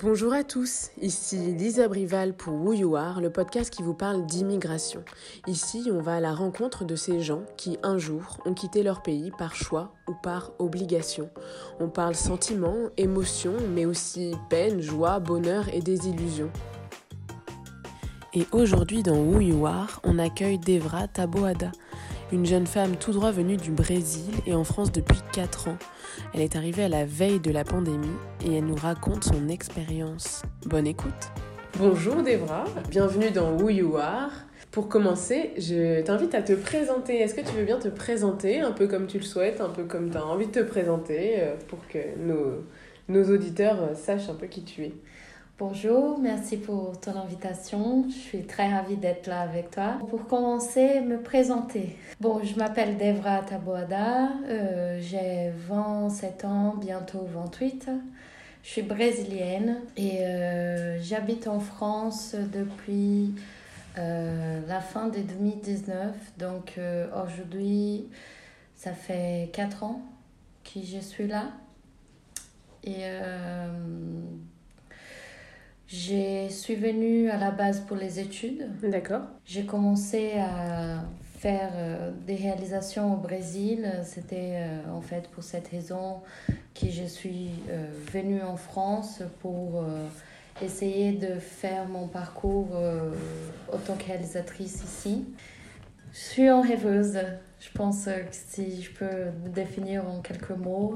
Bonjour à tous, ici Lisa Brival pour Who You Are, le podcast qui vous parle d'immigration. Ici, on va à la rencontre de ces gens qui, un jour, ont quitté leur pays par choix ou par obligation. On parle sentiments, émotions, mais aussi peine, joie, bonheur et désillusion. Et aujourd'hui, dans Who on accueille Devra Taboada une jeune femme tout droit venue du Brésil et en France depuis 4 ans. Elle est arrivée à la veille de la pandémie et elle nous raconte son expérience. Bonne écoute Bonjour Debra, bienvenue dans Who You Are. Pour commencer, je t'invite à te présenter. Est-ce que tu veux bien te présenter un peu comme tu le souhaites, un peu comme tu as envie de te présenter euh, pour que nos, nos auditeurs sachent un peu qui tu es? Bonjour, merci pour ton invitation. Je suis très ravie d'être là avec toi. Pour commencer, me présenter. Bon, je m'appelle Devra Taboada, euh, j'ai 27 ans, bientôt 28. Je suis brésilienne et euh, j'habite en France depuis euh, la fin de 2019. Donc aujourd'hui, ça fait 4 ans que je suis là. Et je suis venue à la base pour les études. D'accord. J'ai commencé à faire euh, des réalisations au Brésil. C'était euh, en fait pour cette raison que je suis euh, venue en France pour essayer de faire mon parcours en tant que réalisatrice ici. Je suis en rêveuse. Je pense que si je peux me définir en quelques mots.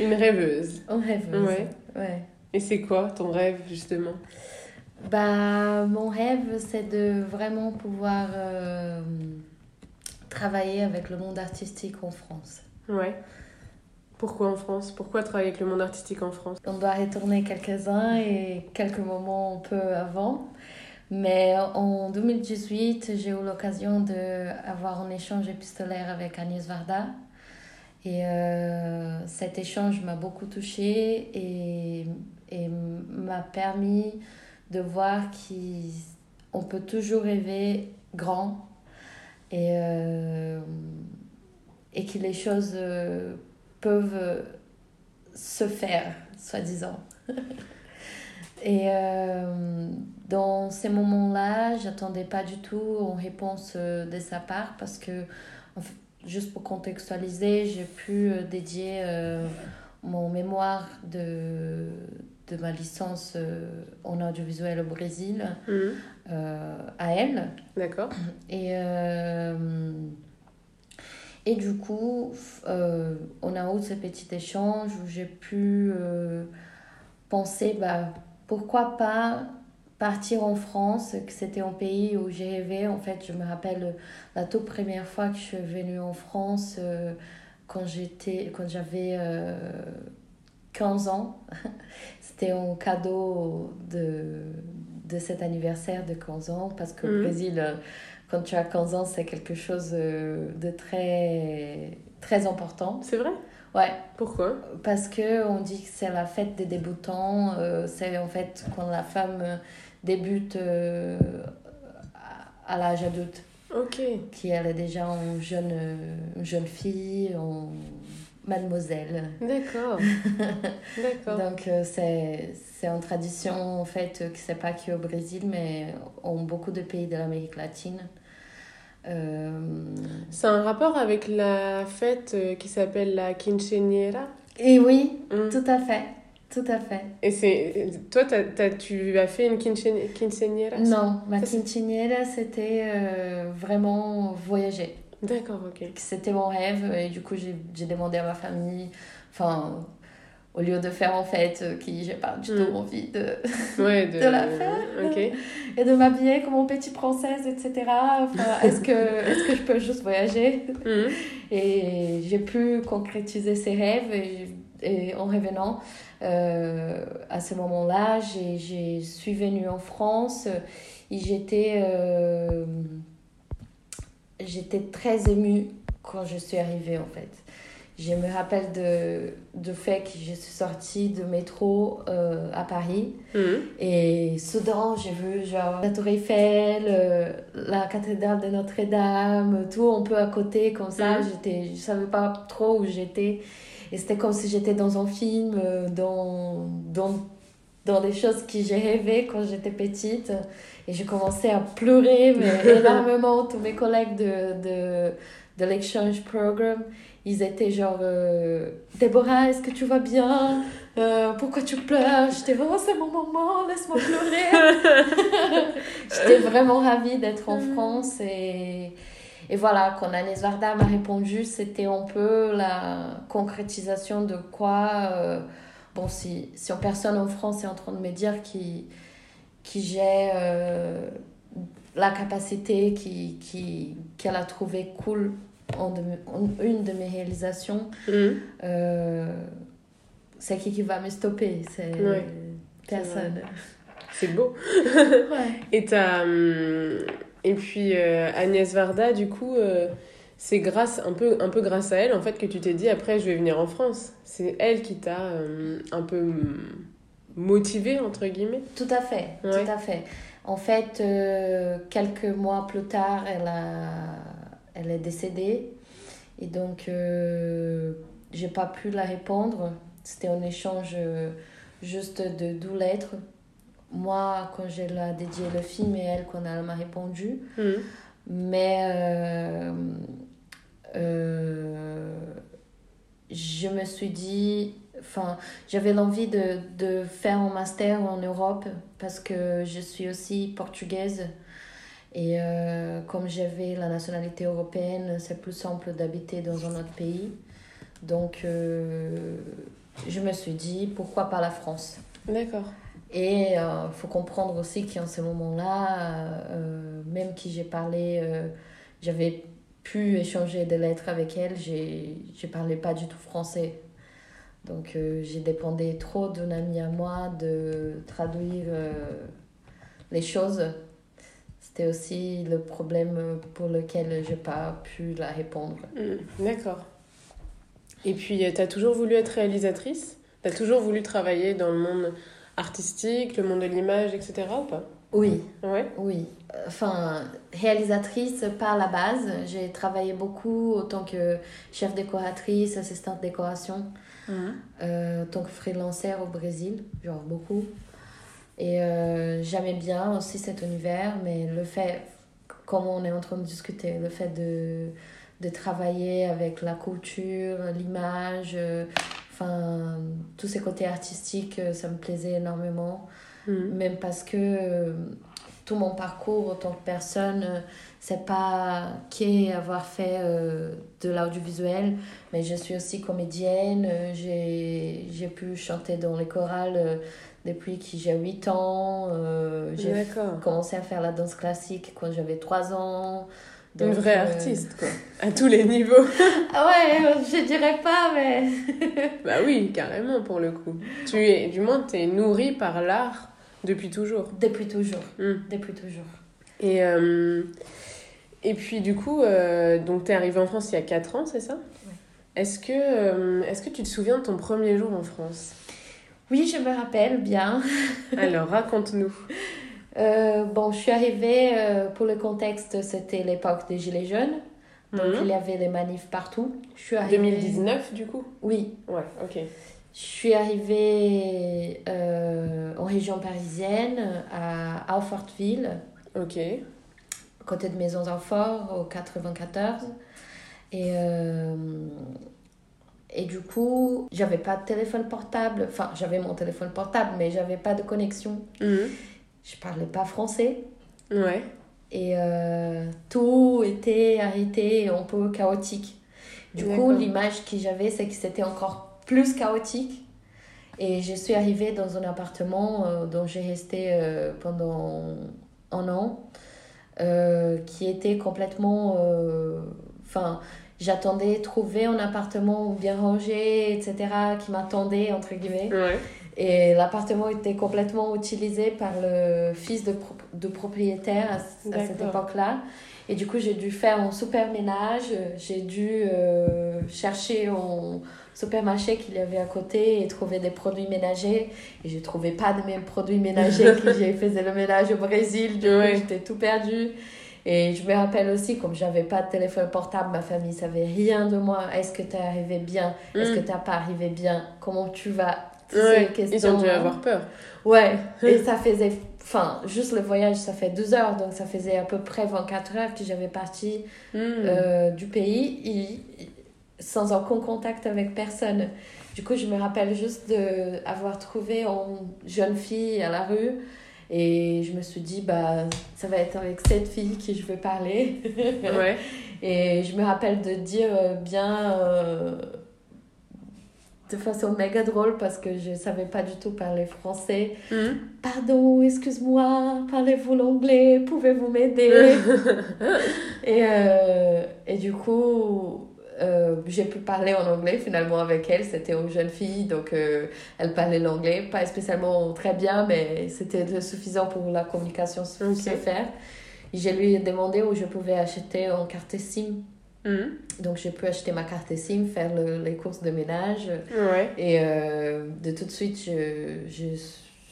Une rêveuse. En rêveuse. Ouais. ouais. Et c'est quoi ton rêve justement? Bah, Mon rêve, c'est de vraiment pouvoir euh, travailler avec le monde artistique en France. Ouais. Pourquoi en France? Pourquoi travailler avec le monde artistique en France? On doit retourner quelques-uns et quelques moments un peu avant. Mais en 2018, j'ai eu l'occasion d'avoir un échange épistolaire avec Agnès Varda. Et euh, cet échange m'a beaucoup touchée et et m'a permis de voir qu'on peut toujours rêver grand et, euh, et que les choses euh, peuvent se faire, soi-disant. et euh, dans ces moments-là, j'attendais pas du tout une réponse de sa part parce que, juste pour contextualiser, j'ai pu dédier mon mémoire de, de ma licence euh, en audiovisuel au Brésil mhm. euh, à elle. D'accord. Et, euh, et du coup, on a eu ce petit échange où j'ai pu penser, bah, pourquoi pas partir en France, que c'était un pays où j'ai rêvé. En fait, je me rappelle la toute première fois que je suis venue en France, quand j'étais quand j'avais 15 ans. C'était un cadeau de, de cet anniversaire de 15 ans parce que le mhm. Brésil, euh, quand tu as 15 ans, c'est quelque chose euh, de très, très important. C'est vrai? Ouais. Pourquoi? Parce que on dit que c'est la fête des débutants. Euh, c'est en fait quand la femme débute à l'âge adulte. Ok. Qui elle est déjà une jeune, une jeune fille, mademoiselle. D'accord. D'accord. Donc euh, c'est c'est une tradition en fait que c'est pas qu'au Brésil mais en beaucoup de pays de l'Amérique latine. Euh... C'est un rapport avec la fête euh, qui s'appelle la quinceañera? Et oui, mm. tout à fait. Tout à fait. Et c'est toi, tu as fait une quinceañera? Non, ma quinceañera, c'était euh, vraiment voyager. D'accord, ok. C'était mon rêve et du coup j'ai demandé à ma famille, enfin au lieu de faire en fait euh, qui j'ai pas du tout mm. envie de, de... la faire et de m'habiller comme une petite princesse etc enfin, est-ce que est-ce que je peux juste voyager? Mm. et j'ai pu concrétiser ces rêves et, et en revenant euh, à ce moment-là j'ai suis venue en France et j'étais euh, j'étais très émue quand je suis arrivée en fait. Je me rappelle de, de fait que je suis sortie de métro euh, à Paris mhm. et soudain j'ai vu genre la Tour Eiffel, euh, la cathédrale de Notre-Dame, tout un peu à côté comme ça. Mhm. J'étais, je savais pas trop où j'étais et c'était comme si j'étais dans un film, euh, dans, dans dans les choses que j'ai rêvé quand j'étais petite. Et j'ai commencé à pleurer mais énormément. Tous mes collègues de, de, de l'exchange program, ils étaient genre euh, Déborah, est-ce que tu vas bien? Euh, Pourquoi tu pleures? J'étais oh, c'est mon moment, laisse-moi pleurer. J'étais vraiment ravie d'être en mm. France. Et, et voilà, quand Agnès Varda m'a répondu, c'était un peu la concrétisation de quoi. Euh, bon, si, si personne en France est en train de me dire qui, qui j'ai euh, la capacité qu'elle qui, qu'elle a trouvé cool en, une de mes réalisations, mm. euh, c'est qui qui va me stopper C'est personne. C'est beau. Et, hum, et puis euh, Agnès Varda, du coup, c'est grâce un peu un peu grâce à elle en fait que tu t'es dit après je vais venir en France. C'est elle qui t'a euh, un peu motivée entre guillemets. Tout à fait tout à fait. En fait euh, quelques mois plus tard elle a elle est décédée. Et donc euh, j'ai pas pu la répondre. C'était un échange juste de deux lettres. Moi quand j'ai la dédié le film et elle quand elle m'a répondu. Mmh. mais euh, je me suis dit, enfin, j'avais l'envie de, de faire un master en Europe parce que je suis aussi portugaise. Et euh, comme j'avais la nationalité européenne, c'est plus simple d'habiter dans un autre pays. Donc, euh, je me suis dit, pourquoi pas la France? D'accord. Et il faut comprendre aussi qu'en ce moment-là, même qui j'ai parlé, j'avais pu échanger des lettres avec elle, je ne parlais pas du tout français. Donc euh, j'ai dépendé trop d'un ami à moi de traduire euh, les choses. C'était aussi le problème pour lequel je n'ai pas pu la répondre. Mmh, d'accord. Et puis, euh, tu as toujours voulu être réalisatrice? Tu as toujours voulu travailler dans le monde artistique, le monde de l'image, etc. ou pas? Oui. Ouais. Oui. Enfin, réalisatrice par la base. J'ai travaillé beaucoup en tant que chef décoratrice, assistante décoration, mhm. euh, en tant que freelancer au Brésil, genre beaucoup. Et euh, j'aimais bien aussi cet univers, mais le fait, comme on est en train de discuter, le fait de, de travailler avec la couture, l'image, euh, enfin, tous ces côtés artistiques, ça me plaisait énormément. Mm. Même parce que euh, tout mon parcours en tant que personne, euh, c'est pas qui avoir fait euh, de l'audiovisuel, mais je suis aussi comédienne. J'ai pu chanter dans les chorales depuis que j'ai 8 ans. j'ai commencé à faire la danse classique quand j'avais 3 ans. Une vraie artiste, quoi. À tous les niveaux. ah ouais, je dirais pas, mais. bah oui, carrément, pour le coup. Tu es, du moins, tu es nourrie par l'art depuis toujours Depuis toujours. Hmm. Depuis toujours. Et, euh, et puis, du coup, euh, donc tu es arrivée en France il y a 4 ans, c'est ça? Oui. Est-ce que, euh, est-ce que tu te souviens de ton premier jour en France? Oui, je me rappelle bien. Alors, raconte-nous. bon, je suis arrivée, pour le contexte, c'était l'époque des Gilets jaunes. Donc, hmm. il y avait les manifs partout. Je suis arrivée... 2019, du coup? Oui. Ouais, ok. Je suis arrivée euh, en région parisienne, à Alfortville. Ok. Côté de Maisons Alfort, au 94. Et, euh, et du coup, j'avais pas de téléphone portable. Enfin, j'avais mon téléphone portable, mais j'avais pas de connexion. Mhm. Je parlais pas français. Ouais. Et euh, tout était arrêté et un peu chaotique. Du coup, l'image que j'avais, c'est que c'était encore plus chaotique. Et je suis arrivée dans un appartement euh, dont j'ai resté euh, pendant un an, euh, qui était complètement... Enfin, j'attendais trouver un appartement bien rangé, etc., qui m'attendait, entre guillemets. Et l'appartement était complètement utilisé par le fils de, de propriétaire à, à cette époque-là. Et du coup, j'ai dû faire un super ménage. J'ai dû chercher un supermarché qu'il y avait à côté et trouver des produits ménagers. Et je trouvais pas de mêmes produits ménagers que j'ai fait le ménage au Brésil. J'étais tout perdu. Et je me rappelle aussi, comme j'avais pas de téléphone portable, ma famille savait rien de moi. Est-ce que tu es arrivé bien? Est-ce que mm. tu n'as pas arrivé bien? Comment tu vas? Ouais, ils ont dû avoir peur. Ouais, et ça faisait, enfin, juste le voyage, ça fait 12 heures, donc ça faisait à peu près 24 heures que j'avais parti Hmm. euh, du pays et- sans aucun contact avec personne. Du coup, je me rappelle juste d'avoir trouvé une jeune fille à la rue et je me suis dit, bah, ça va être avec cette fille que je vais parler. Ouais. Et je me rappelle de dire euh, bien euh, de façon méga drôle parce que je savais pas du tout parler français. Hmm. Pardon, excuse-moi, parlez-vous l'anglais, pouvez-vous m'aider? Et, euh, et du coup, euh, j'ai pu parler en anglais finalement avec elle. C'était une jeune fille, donc euh, elle parlait l'anglais, pas spécialement très bien, mais c'était suffisant pour la communication se faire. Et je lui ai demandé où je pouvais acheter en carte SIM. Hmm. Donc j'ai pu acheter ma carte SIM, faire le- les courses de ménage. Ouais. Et euh, de tout de suite, je, je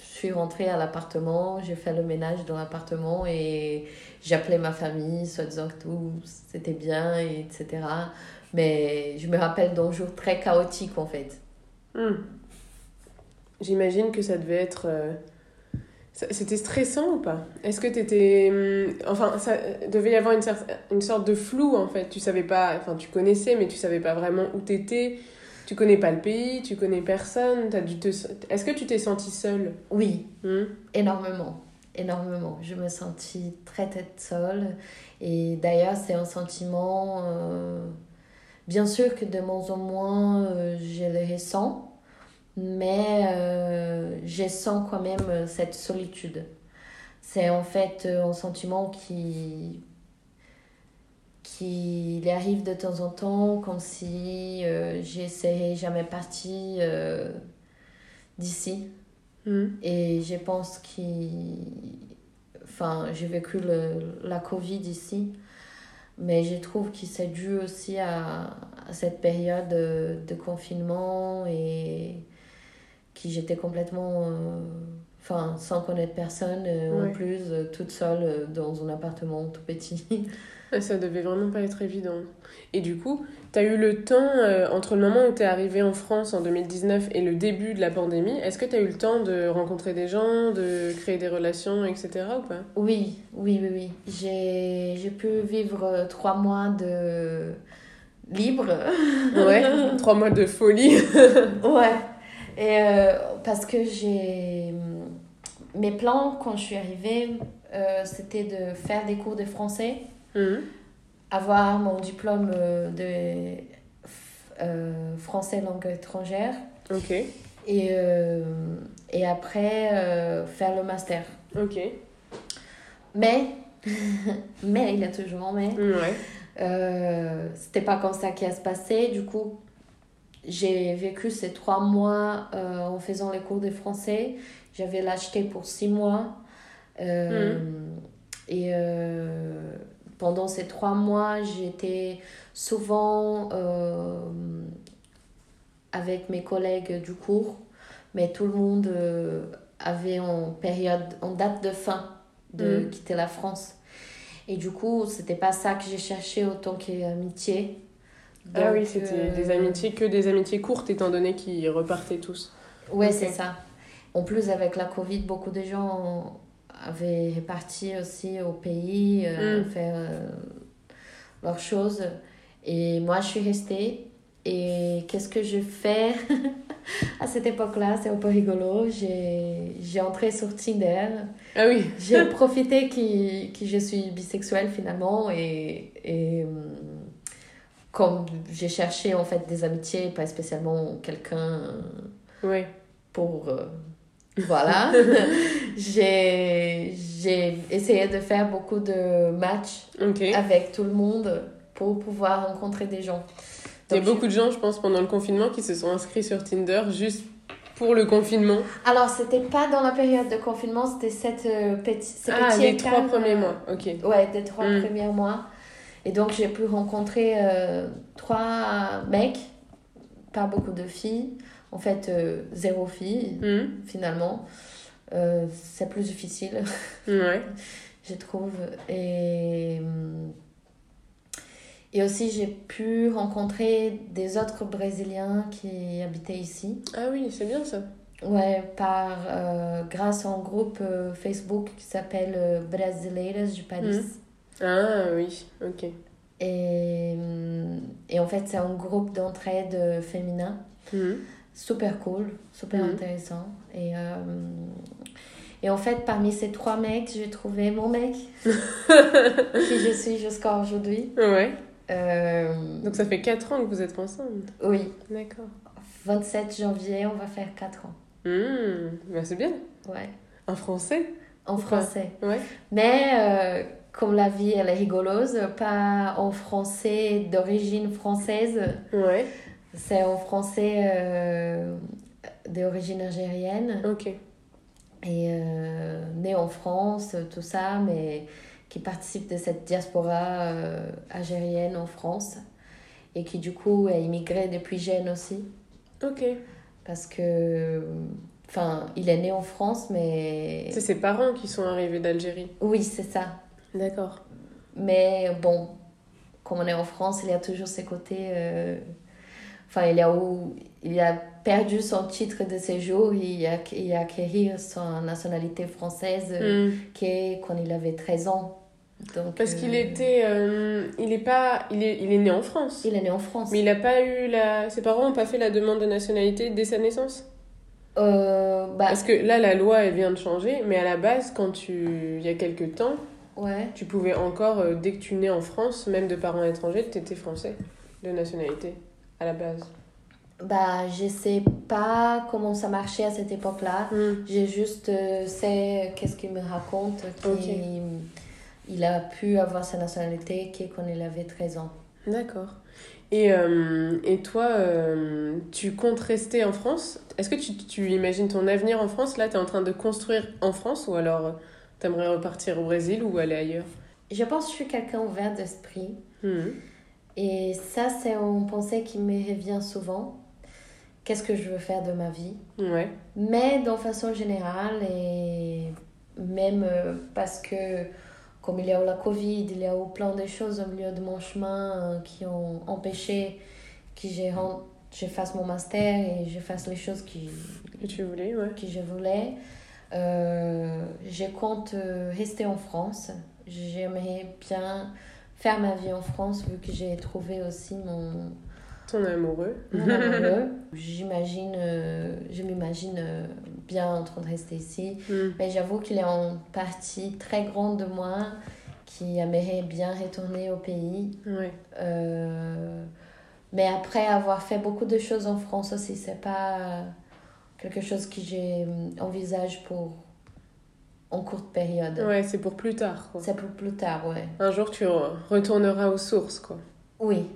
suis rentrée à l'appartement, j'ai fait le ménage dans l'appartement et j'appelais ma famille, soit disant que tout c'était bien, et etc. Mais je me rappelle d'un jour très chaotique en fait. Hmm. J'imagine que ça devait être. euh, C'était stressant ou pas? Est-ce que t'étais. hum, Enfin, ça devait y avoir une, cer- une sorte de flou en fait. Tu savais pas. Enfin, tu connaissais, mais tu savais pas vraiment où t'étais. Tu connais pas le pays, tu connais personne. T'as dû te... Est-ce que tu t'es sentie seule? Oui, Hmm énormément, énormément. Je me sentis très tête seule. Et d'ailleurs, c'est un sentiment, euh, bien sûr que de moins en moins, euh, je le ressens, mais euh, je sens quand même euh, cette solitude. C'est en fait euh, un sentiment qui, qui il arrive de temps en temps, comme si euh, j'essaierais jamais parti d'ici. Hmm. Et je pense. Enfin, j'ai vécu le, la Covid ici, mais je trouve que c'est dû aussi à, à cette période de, de confinement et que j'étais complètement. euh, Enfin, sans connaître personne, euh, Ouais. en plus, euh, toute seule euh, dans un appartement tout petit. Ah, Ça devait vraiment pas être évident. Et du coup, t'as eu le temps, euh, entre le moment où t'es arrivé en France en 2019 et le début de la pandémie, est-ce que t'as eu le temps de rencontrer des gens, de créer des relations, etc. ou pas? Oui, oui, oui, oui. J'ai j'ai pu vivre euh, trois mois de libre. Ouais, trois mois de folie. Ouais. Et euh, parce que j'ai. Mes plans, quand je suis arrivée, euh, c'était de faire des cours de français, Mhm. avoir mon diplôme euh, de euh, français langue étrangère, Ok, et, euh, et après euh, faire le master. ok. Mais, mais, il y a toujours mais. Ouais. Euh, c'était pas comme ça qui a se passé. Du coup, j'ai vécu ces trois mois en faisant les cours de français. J'avais l'acheté pour six mois. Euh, Et pendant ces trois mois, j'étais souvent euh, avec mes collègues du cours, mais tout le monde euh, avait en période, en date de fin de Mm. quitter la France. Et du coup, c'était pas ça que j'ai cherché autant qu'amitié. ah oui, c'était euh, des amitiés, que des amitiés courtes étant donné qu'ils repartaient tous. Ouais, Ok. c'est ça. En plus, avec la Covid, beaucoup de gens avaient réparti aussi au pays, euh, Mm. faire euh, leurs choses. Et moi, je suis restée. Et qu'est-ce que je fais à cette époque-là? C'est un peu rigolo. J'ai entré sur Tinder. Ah oui, J'ai profité que, que je suis bisexuelle finalement. Et, et hum, comme j'ai cherché en fait des amitiés, pas spécialement quelqu'un pour euh, voilà j'ai essayé de faire beaucoup de matchs avec tout le monde pour pouvoir rencontrer des gens Il y a beaucoup de gens, je pense, pendant le confinement qui se sont inscrits sur Tinder juste pour le confinement. alors c'était pas dans la période de confinement c'était cette euh, petit ces Ah, petits les trois premiers euh, mois, ok. ouais des trois Mm. premiers mois et donc j'ai pu rencontrer euh, trois mecs pas beaucoup de filles en fait euh, zéro fille Mhm. finalement Euh, c'est plus difficile Ouais. je trouve. Et, hum, et aussi, j'ai pu rencontrer des autres Brésiliens qui habitaient ici. Ah oui, c'est bien ça. Ouais, par, euh, grâce à un groupe Facebook qui s'appelle Brasileiras de Paris. Ah oui, ok. Et, et en fait, c'est un groupe d'entraide féminin. Super cool, super Mhm. intéressant. Et, euh, et en fait, parmi ces trois mecs, j'ai trouvé mon mec, qui je suis jusqu'à aujourd'hui. Ouais. Euh, Donc ça fait 4 ans que vous êtes ensemble. oui, D'accord. 27 janvier, on va faire 4 ans. Hmm, bah c'est bien. Ouais, En français? En français. Ouais. Mais euh, comme la vie, elle est rigolouse, pas en français d'origine française, Ouais. C'est en français euh, d'origine algérienne. Ok. et euh, né en France, tout ça, mais qui participe de cette diaspora euh, algérienne en France et qui du coup est immigré depuis jeune aussi Ok. parce que enfin il est né en France mais C'est ses parents qui sont arrivés d'Algérie. oui c'est ça D'accord. mais bon comme on est en France il y a toujours ces côtés enfin il a où il a perdu son titre de séjour il a il a acquis sa nationalité française qui est quand il avait 13 ans. Donc, Parce euh, qu'il était. euh, il est pas. Il est, il est né en France. Il est né en France. Mais il a pas eu la. Ses parents n'ont pas fait la demande de nationalité dès sa naissance? Euh, bah, Parce que là, la loi, elle vient de changer. Mais à la base, quand tu. Il y a quelques temps, ouais. tu pouvais encore, euh, dès que tu nais en France, même de parents étrangers, tu étais français de nationalité. À la base? Bah, je sais pas comment ça marchait à cette époque-là. Hmm. J'ai juste euh, sais qu'est-ce qu'il me raconte qu'il il a pu avoir sa nationalité qui est quand il avait 13 ans. D'accord. Et, euh, et toi, euh, tu comptes rester en France? Est-ce que tu, tu imagines ton avenir en France? Là, tu es en train de construire en France ou alors tu aimerais repartir au Brésil ou aller ailleurs? Je pense que je suis quelqu'un ouvert d'esprit. Mhm. Et ça, c'est une pensée qui me revient souvent. Qu'est-ce que je veux faire de ma vie? Ouais. Mais de façon générale, et même euh, parce que comme il y a eu la Covid, il y a eu plein de choses au milieu de mon chemin euh, qui ont empêché que je, fasse mon master et je fasse les choses qui, Que tu voulais, ouais. que je voulais. Euh, je compte euh, rester en France. J'aimerais bien faire ma vie en France vu que j'ai trouvé aussi mon, Ton amoureux. mon amoureux. J'imagine, euh, je m'imagine euh, bien en train de rester ici. Mhm. Mais j'avoue qu'il a une partie très grande de moi qui aimerait bien retourner au pays. Euh, mais après avoir fait beaucoup de choses en France aussi, c'est pas quelque chose que j'envisage pour en courte période. Ouais, c'est pour plus tard. C'est pour plus tard, ouais. Un jour, tu re- retourneras aux sources, quoi. Oui,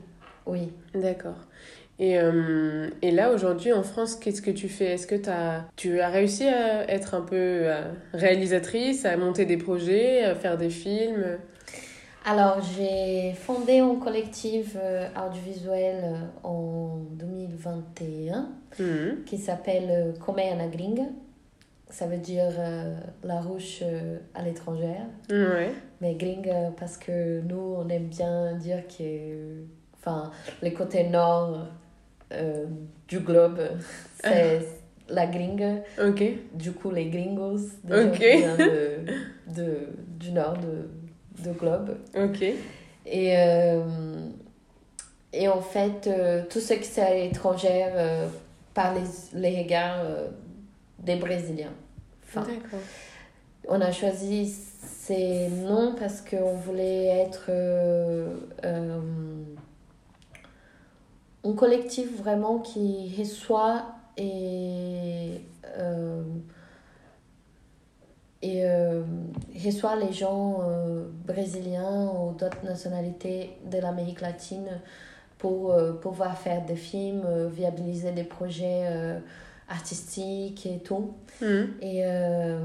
oui. D'accord. Et, euh, et là, aujourd'hui, en France, qu'est-ce que tu fais? Est-ce que t'as, tu as réussi à être un peu euh, réalisatrice, à monter des projets, à faire des films? Alors, j'ai fondé un collectif euh, audiovisuel en 2021 Mhm. qui s'appelle euh, Coméia na Gringa. Ça veut dire euh, la ruche euh, à l'étrangère. Ouais. Mais gringa parce que nous, on aime bien dire que enfin, les côtés nord euh, du globe, c'est la gringa. Ok. Du coup, les gringos, des gens Ok. qui viennent de, de, du nord de, de globe. Ok. Et, euh, et en fait, euh, tout ce qui c'est à l'étranger euh, par les, les regards euh, des Brésiliens. Enfin, on a choisi ces noms parce qu'on voulait être euh, euh, un collectif vraiment qui reçoit et, euh, et reçoit les gens brésiliens ou d'autres nationalités de l'Amérique latine pour pouvoir faire des films, viabiliser des projets artistiques et tout. Mhm. Et, euh,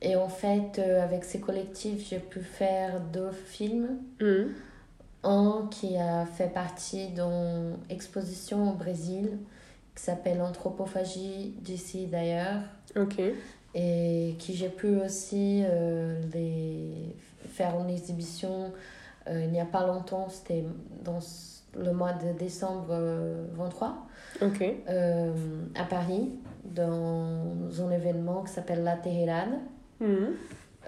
et en fait, euh, avec ces collectifs, j'ai pu faire deux films. Mhm. Un qui a fait partie d'une exposition au Brésil qui s'appelle Anthropophagie d'ici d'ailleurs Ok. et qui j'ai pu aussi euh, les faire une exhibition euh, il n'y a pas longtemps, c'était dans le mois de décembre 23 Ok. euh, à Paris dans un événement qui s'appelle La Téhérade. Mhm.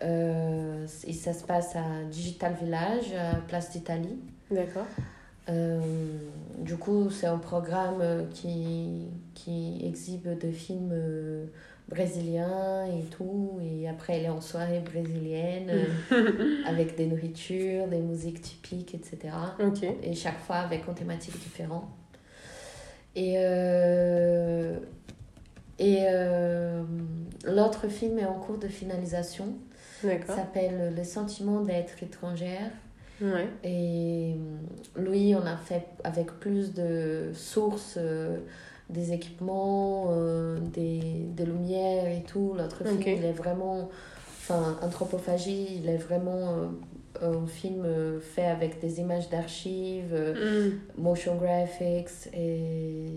Euh, et ça se passe à Digital Village, à Place d'Italie. D'accord. Euh, du coup, c'est un programme euh, qui, qui exhibe des films euh, brésiliens et tout. Et après, elle est en soirée brésilienne euh, avec des nourritures, des musiques typiques, etc. Et chaque fois avec une thématique différente. Et, euh, et euh, l'autre film est en cours de finalisation. S'appelle Le sentiment d'être étrangère. Ouais. Et lui, on a fait avec plus de sources, euh, des équipements, euh, des, des lumières et tout. L'autre film, il est vraiment. Enfin, Anthropophagie, il est vraiment euh, un film euh, fait avec des images d'archives, Mhm. motion graphics et,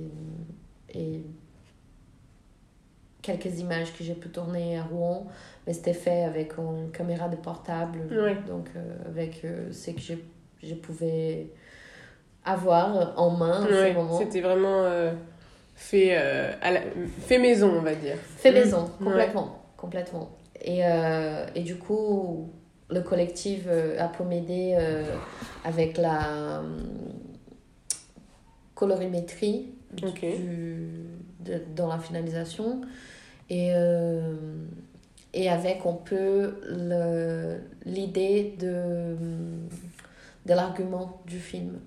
et quelques images que j'ai pu tourner à Rouen. Mais c'était fait avec une caméra de portable. Ouais. Donc, euh, avec euh, ce que je, je pouvais avoir en main Ouais, ce moment. C'était vraiment euh, fait, euh, à la... fait maison, on va dire. Fait maison, complètement. complètement. Et, euh, et du coup, le collectif euh, a pu m'aider euh, avec la colorimétrie du, de- dans la finalisation. Et, et avec un peu l'idée de, de l'argument du film.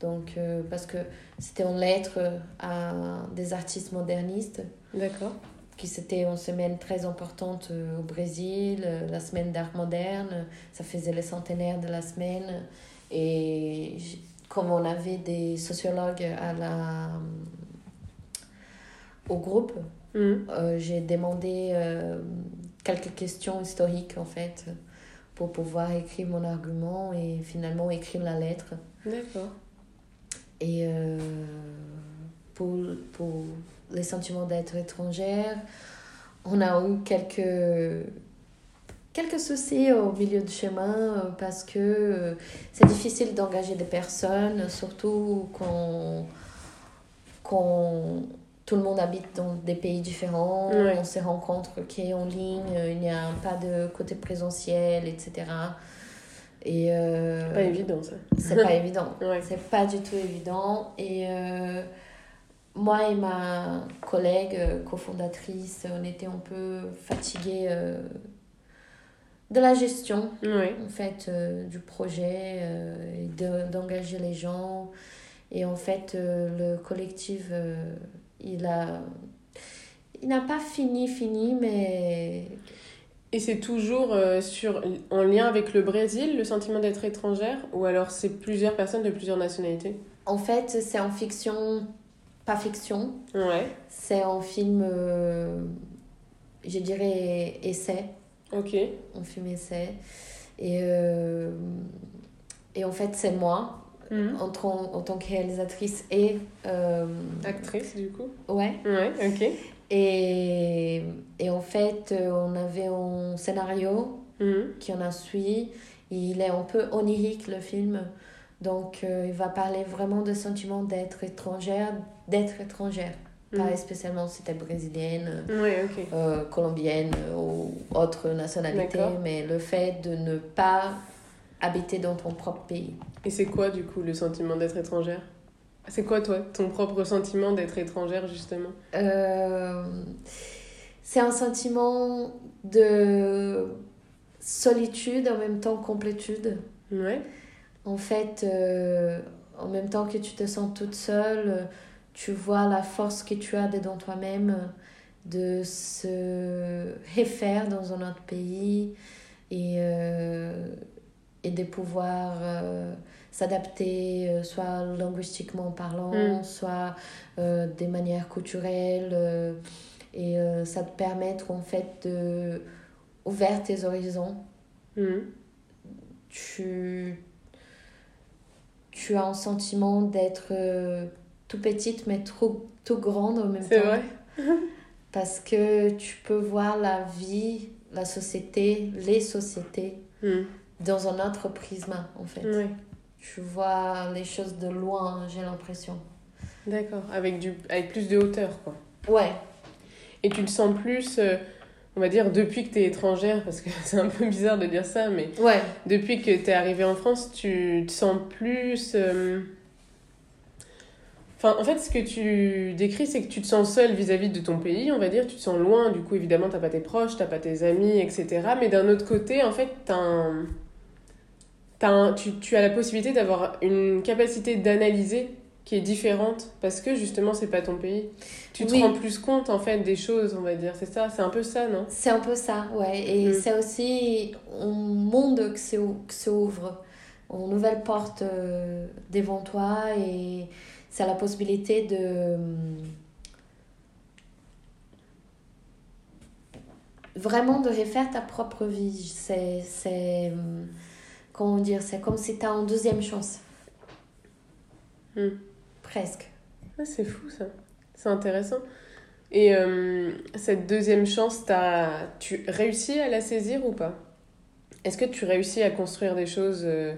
Donc, euh, parce que c'était en lettre à des artistes modernistes D'accord. qui c'était une semaine très importante euh, au Brésil, euh, la semaine d'art moderne, ça faisait le centenaire de la semaine. Et comme on avait des sociologues à la, au groupe, euh, j'ai demandé euh, quelques questions historiques en fait pour pouvoir écrire mon argument et finalement écrire la lettre. D'accord. Et euh, pour, pour les sentiments d'être étrangère, on a eu quelques, quelques soucis au milieu du chemin euh, parce que euh, c'est difficile d'engager des personnes, surtout quand, quand tout le monde habite dans des pays différents, on se rencontre qu'en ligne, il n'y a pas de côté présentiel, etc. Et, euh, Pas évident, ça. c'est pas évident. Ouais. C'est pas du tout évident. Et euh, moi et ma collègue euh, cofondatrice, on était un peu fatigués euh, de la gestion, Ouais. en fait, du projet et de- d'engager les gens. Et en fait, le collectif, il a. Il n'a pas fini, fini, mais Et c'est toujours euh, sur, en lien avec le Brésil, le sentiment d'être étrangère, ou alors c'est plusieurs personnes de plusieurs nationalités? En fait, c'est en fiction, pas fiction. Ouais. C'est un film, euh, je dirais, essai, Ok. un film essai. Et, euh, et en fait, c'est moi, Mhm. en, tant- en tant que réalisatrice et... euh, Actrice, du coup? Ouais. Ouais, ok. Et, et en fait, euh, on avait un scénario Mhm. qui en a suivi. Il est un peu onirique, le film. Donc, euh, il va parler vraiment de sentiment d'être étrangère, d'être étrangère. Pas Mhm. spécialement si t'es brésilienne, euh, colombienne ou autre nationalité, mais le fait de ne pas habiter dans ton propre pays. Et c'est quoi, du coup, le sentiment d'être étrangère? C'est quoi, toi, ton propre sentiment d'être étrangère, justement? Euh, c'est un sentiment de solitude en même temps complétude. Ouais. En fait, euh, en même temps que tu te sens toute seule, tu vois la force que tu as dedans toi-même de se refaire dans un autre pays et, euh, et de pouvoir s'adapter, euh, soit linguistiquement parlant, Mm. soit euh, des manières culturelles. euh, et ça te permettre en fait de ouvrir tes horizons Mhm. tu, tu as un sentiment d'être tout petite mais trop, tout grande en même C'est temps. vrai Parce que tu peux voir la vie, la société, les sociétés Mhm. dans un autre prisme en fait. Ouais. Tu vois les choses de loin, j'ai l'impression. D'accord, avec, du, avec plus de hauteur, quoi. Ouais. Et tu te sens plus, euh, on va dire, depuis que tu es étrangère, parce que c'est un peu bizarre de dire ça, mais Ouais. depuis que tu es arrivée en France, tu te sens plus... euh, Enfin, en fait, ce que tu décris, c'est que tu te sens seule vis-à-vis de ton pays, on va dire. Tu te sens loin, du coup, évidemment, t'as pas tes proches, t'as pas tes amis, etc. Mais d'un autre côté, en fait, t'as un... t'as un- Tu, tu as la possibilité d'avoir une capacité d'analyser qui est différente parce que justement, c'est pas ton pays. Tu te Oui. rends plus compte, en fait, des choses, on va dire. C'est ça, c'est un peu ça, non? C'est un peu ça, ouais. Et Mm. c'est aussi un monde qui se- qui s'ouvre, une nouvelle porte euh, devant toi et c'est la possibilité de hum, vraiment de refaire ta propre vie. C'est, hum, comment dire, c'est comme si tu as une deuxième chance. Mm. Presque. Ah, c'est fou ça. C'est intéressant. Et euh, cette deuxième chance, t'as... tu réussis à la saisir ou pas? Est-ce que tu réussis à construire des choses euh,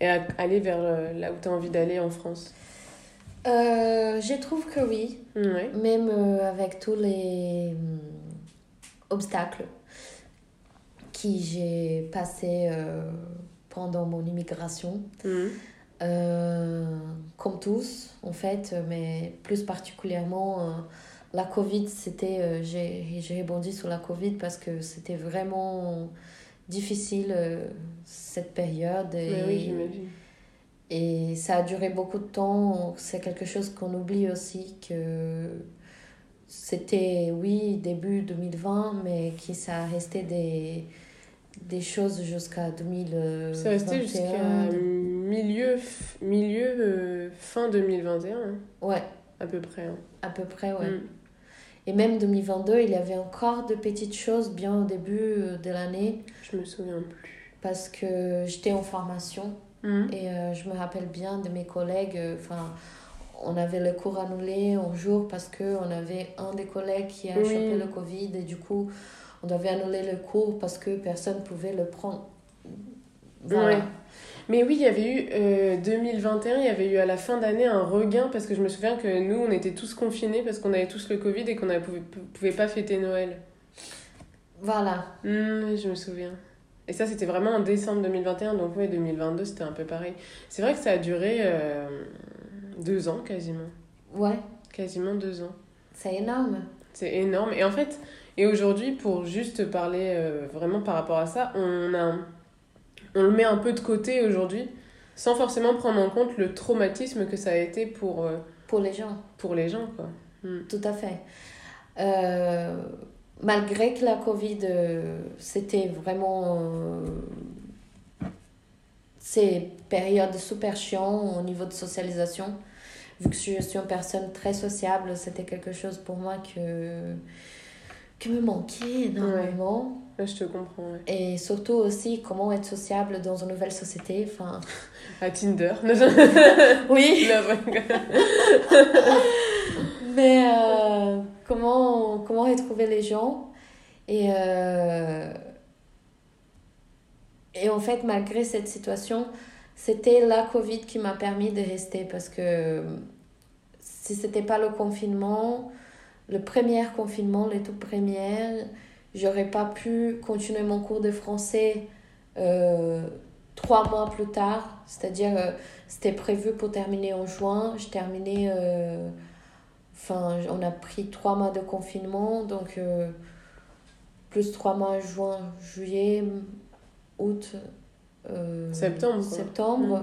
et à aller vers euh, là où tu as envie d'aller en France? Je trouve que oui. Ouais. même avec tous les hum, obstacles qui j'ai passé euh, pendant mon immigration, Mhm. Euh, comme tous en fait, mais plus particulièrement euh, la Covid, c'était, euh, j'ai rebondi sur la Covid parce que c'était vraiment difficile euh, cette période. Et, oui, j'imagine. et ça a duré beaucoup de temps. C'est quelque chose qu'on oublie aussi que c'était, oui, début 2020, mais qui ça a resté des, des choses jusqu'à 2021. C'est resté jusqu'à milieu, milieu euh, fin 2021, hein, Ouais, à peu près. hein. à peu près, ouais. Mm. Et même 2022, il y avait encore de petites choses bien au début euh, de l'année Je me souviens plus. parce que j'étais en formation Mhm. Et euh, je me rappelle bien de mes collègues, euh, on avait le cours annulé un jour parce qu'on avait un des collègues qui a Oui. chopé le Covid et du coup, on devait annuler le cours parce que personne ne pouvait le prendre. Voilà. Ouais. Mais oui, il y avait eu euh, 2021, il y avait eu à la fin d'année un regain parce que je me souviens que nous, on était tous confinés parce qu'on avait tous le Covid et qu'on ne pouvait, pouvait pas fêter Noël. Voilà. Oui, je me souviens. Et ça, c'était vraiment en décembre 2021, donc oui, 2022, c'était un peu pareil. C'est vrai que ça a duré euh, deux ans quasiment. Ouais, Quasiment deux ans. c'est énorme. C'est énorme. Et en fait, et aujourd'hui, pour juste parler euh, vraiment par rapport à ça, on, a, on le met un peu de côté aujourd'hui, sans forcément prendre en compte le traumatisme que ça a été pour, euh, Pour les gens, pour les gens. Quoi. tout à fait. Euh, malgré que la Covid, c'était vraiment. ces périodes super chiant au niveau de socialisation. Vu que je suis une personne très sociable, c'était quelque chose pour moi que, que me manquait énormément. Là, je te comprends. ouais. Et surtout aussi comment être sociable dans une nouvelle société. Enfin, À Tinder. oui, ouais. mais euh, comment, comment retrouver les gens. Et, euh, et en fait, malgré cette situation, c'était la Covid qui m'a permis de rester parce que si c'était pas le confinement, le premier confinement, les tout premières, j'aurais pas pu continuer mon cours de français euh, trois mois plus tard. C'est-à-dire, euh, c'était prévu pour terminer en juin. Je terminais. euh, Enfin, on a pris trois mois de confinement, donc euh, plus trois mois juin, juillet, août, Septembre, septembre.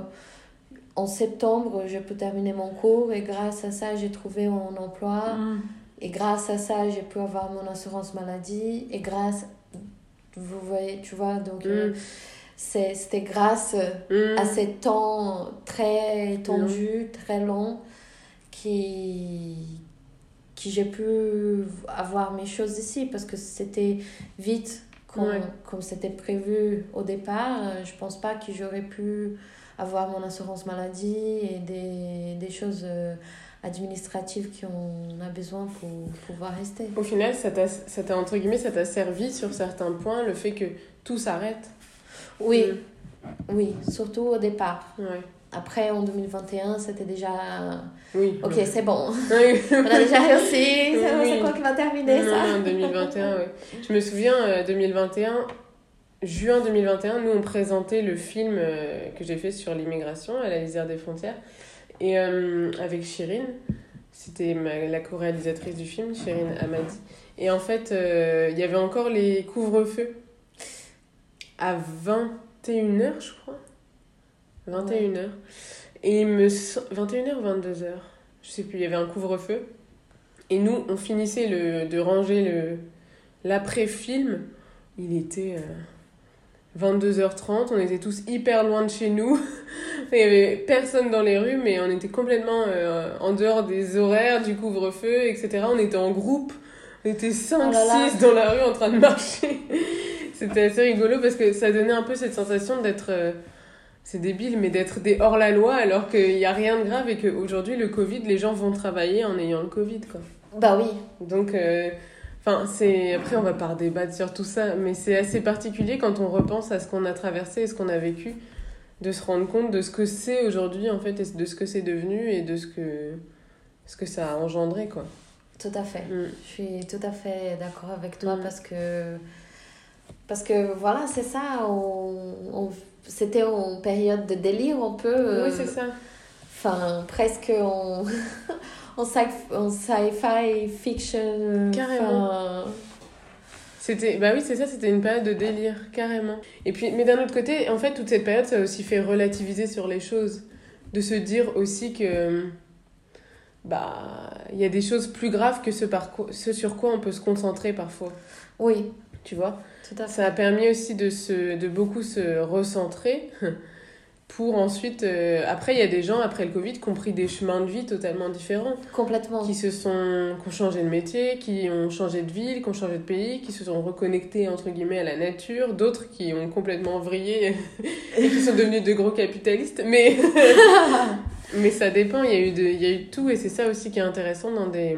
En septembre, je peux terminer mon cours et grâce à ça, j'ai trouvé mon emploi. Mm. Et grâce à ça, j'ai pu avoir mon assurance maladie. Et grâce, vous voyez, tu vois, donc euh, Mm. c'était grâce Mm. à ces temps très tendus, très longs, qui, qui j'ai pu avoir mes choses ici parce que c'était vite comme, Ouais. comme c'était prévu au départ. Euh, Je pense pas que j'aurais pu avoir mon assurance maladie et des, des choses euh, administratives qu'on a besoin pour pouvoir rester. Au final, ça t'a, entre guillemets, ça t'a servi sur certains points, le fait que tout s'arrête. Oui, Mm. oui, surtout au départ. Ouais. après, en 2021, c'était déjà. Oui. Ok, c'est bon. Oui. On a déjà réussi. C'est Oui. c'est quoi qui va terminer ça? Non, non, 2021, oui. Je me souviens, euh, 2021, juin 2021, nous on présentait le film euh, que j'ai fait sur l'immigration à la lisière des frontières. Et euh, avec Chirine, c'était la co-réalisatrice du film, Chirine Amadi. Et en fait, euh, il y avait encore les couvre-feux à 21h, je crois. 21h. Et il me... sem- 21h ou 22h Je sais plus, il y avait un couvre-feu. Et nous, on finissait le, de ranger le l'après-film. Il était euh, 22h30, on était tous hyper loin de chez nous. Il y avait personne dans les rues, mais on était complètement euh, en dehors des horaires du couvre-feu, etc. On était en groupe, on était 5-6 Oh là là. dans la rue en train de marcher. C'était assez rigolo parce que ça donnait un peu cette sensation d'être... euh, c'est débile, mais d'être des hors-la-loi alors qu'il n'y a rien de grave et qu'aujourd'hui, le Covid, les gens vont travailler en ayant le Covid, quoi. Bah oui. Donc, euh, enfin, c'est. Après, on va pas débattre sur tout ça, mais c'est assez particulier quand on repense à ce qu'on a traversé et ce qu'on a vécu, de se rendre compte de ce que c'est aujourd'hui, en fait, et de ce que c'est devenu et de ce que, ce que ça a engendré, quoi. Tout à fait. Mm. Je suis tout à fait d'accord avec toi Mm. parce que parce que voilà c'est ça on, on- c'était en période de délire un peu euh, Oui, c'est ça. enfin presque en en sci- en sci-fi fiction euh, Carrément. C'était, bah oui, c'est ça, c'était une période de délire, carrément. Et puis, mais d'un autre côté, en fait, toute cette période, ça a aussi fait relativiser sur les choses. De se dire aussi que, bah, il y a des choses plus graves que ce, ce sur quoi on peut se concentrer parfois. oui Tu vois? Tout à fait Ça a permis aussi de, se, de beaucoup se recentrer pour ensuite. euh, après, il y a des gens, après le Covid, qui ont pris des chemins de vie totalement différents complètement qui se sont qui ont changé de métier, qui ont changé de ville, qui ont changé de pays, qui se sont reconnectés entre guillemets à la nature, d'autres qui ont complètement vrillé et qui sont devenus de gros capitalistes. Mais mais ça dépend. Il y a eu de, il y a eu tout et c'est ça aussi qui est intéressant dans des,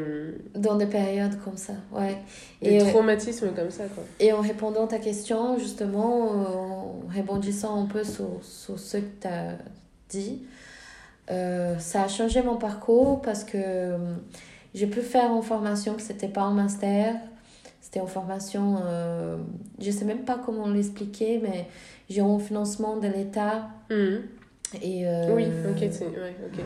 dans des périodes comme ça ouais des et, euh, traumatismes comme ça quoi. Et en répondant à ta question, justement, en rebondissant un peu sur, sur ce que tu as dit, euh, ça a changé mon parcours parce que euh, j'ai pu faire une formation que c'était pas en master, c'était en formation, euh, je sais même pas comment l'expliquer, mais j'ai eu un financement de l'État Mhm. Et, euh, Oui, ok, ouais, ok.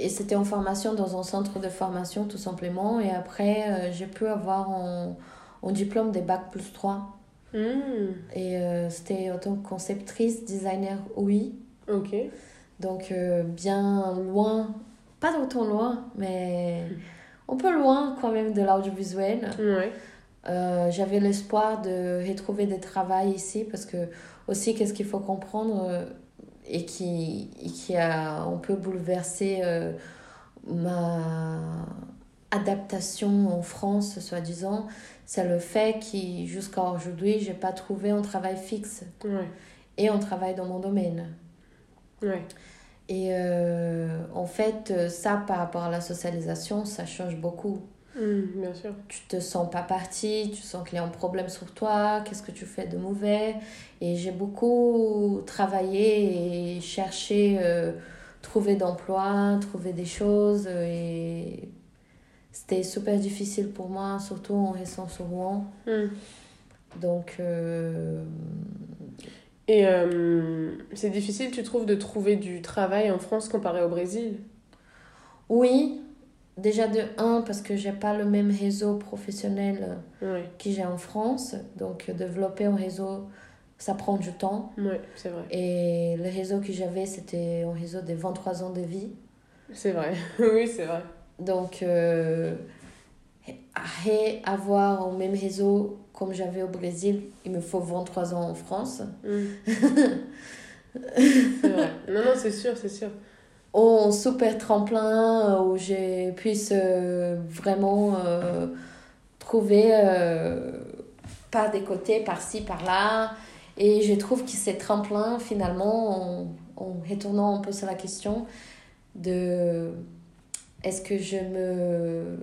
et c'était en formation dans un centre de formation tout simplement et après euh, j'ai pu avoir un, un diplôme des bac plus 3 Mhm. Et euh, c'était en tant que conceptrice, designer, oui. Ok. Donc euh, bien loin, pas autant loin, mais un peu loin quand même de l'audiovisuel. Euh, J'avais l'espoir de retrouver des travails ici parce que aussi qu'est-ce qu'il faut comprendre euh, et qui, et qui a un peu bouleversé euh, ma adaptation en France, soi-disant, c'est le fait que jusqu'à aujourd'hui, j'ai pas trouvé un travail fixe Ouais. et un travail dans mon domaine. Ouais. Et euh, en fait, ça, par rapport à la socialisation, ça change beaucoup. Mhm, bien sûr. Tu te sens pas partie, tu sens qu'il y a un problème sur toi, qu'est-ce que tu fais de mauvais? Et j'ai beaucoup travaillé et cherché, euh, trouver d'emploi, trouver des choses. euh, Et c'était super difficile pour moi, surtout en restant sur Rouen. Mhm. Donc, euh, Et euh, c'est difficile, tu trouves, de trouver du travail en France comparé au Brésil? Oui, déjà de un, parce que j'ai pas le même réseau professionnel Ouais, que j'ai en France. Donc, euh, développer un réseau, ça prend du temps. ouais, c'est vrai. Et le réseau que j'avais, c'était un réseau de 23 ans de vie. C'est vrai. oui, c'est vrai. Donc, euh, avoir un même réseau comme j'avais au Brésil, il me faut 23 ans en France. Mm. c'est vrai. Non, non, c'est sûr, c'est sûr. Un super tremplin euh, où j'ai puisse euh, vraiment euh, trouver par des côtés, par-ci, par-là. Et je trouve que ces tremplins, finalement, en, retournant un peu sur la question de est-ce que je me.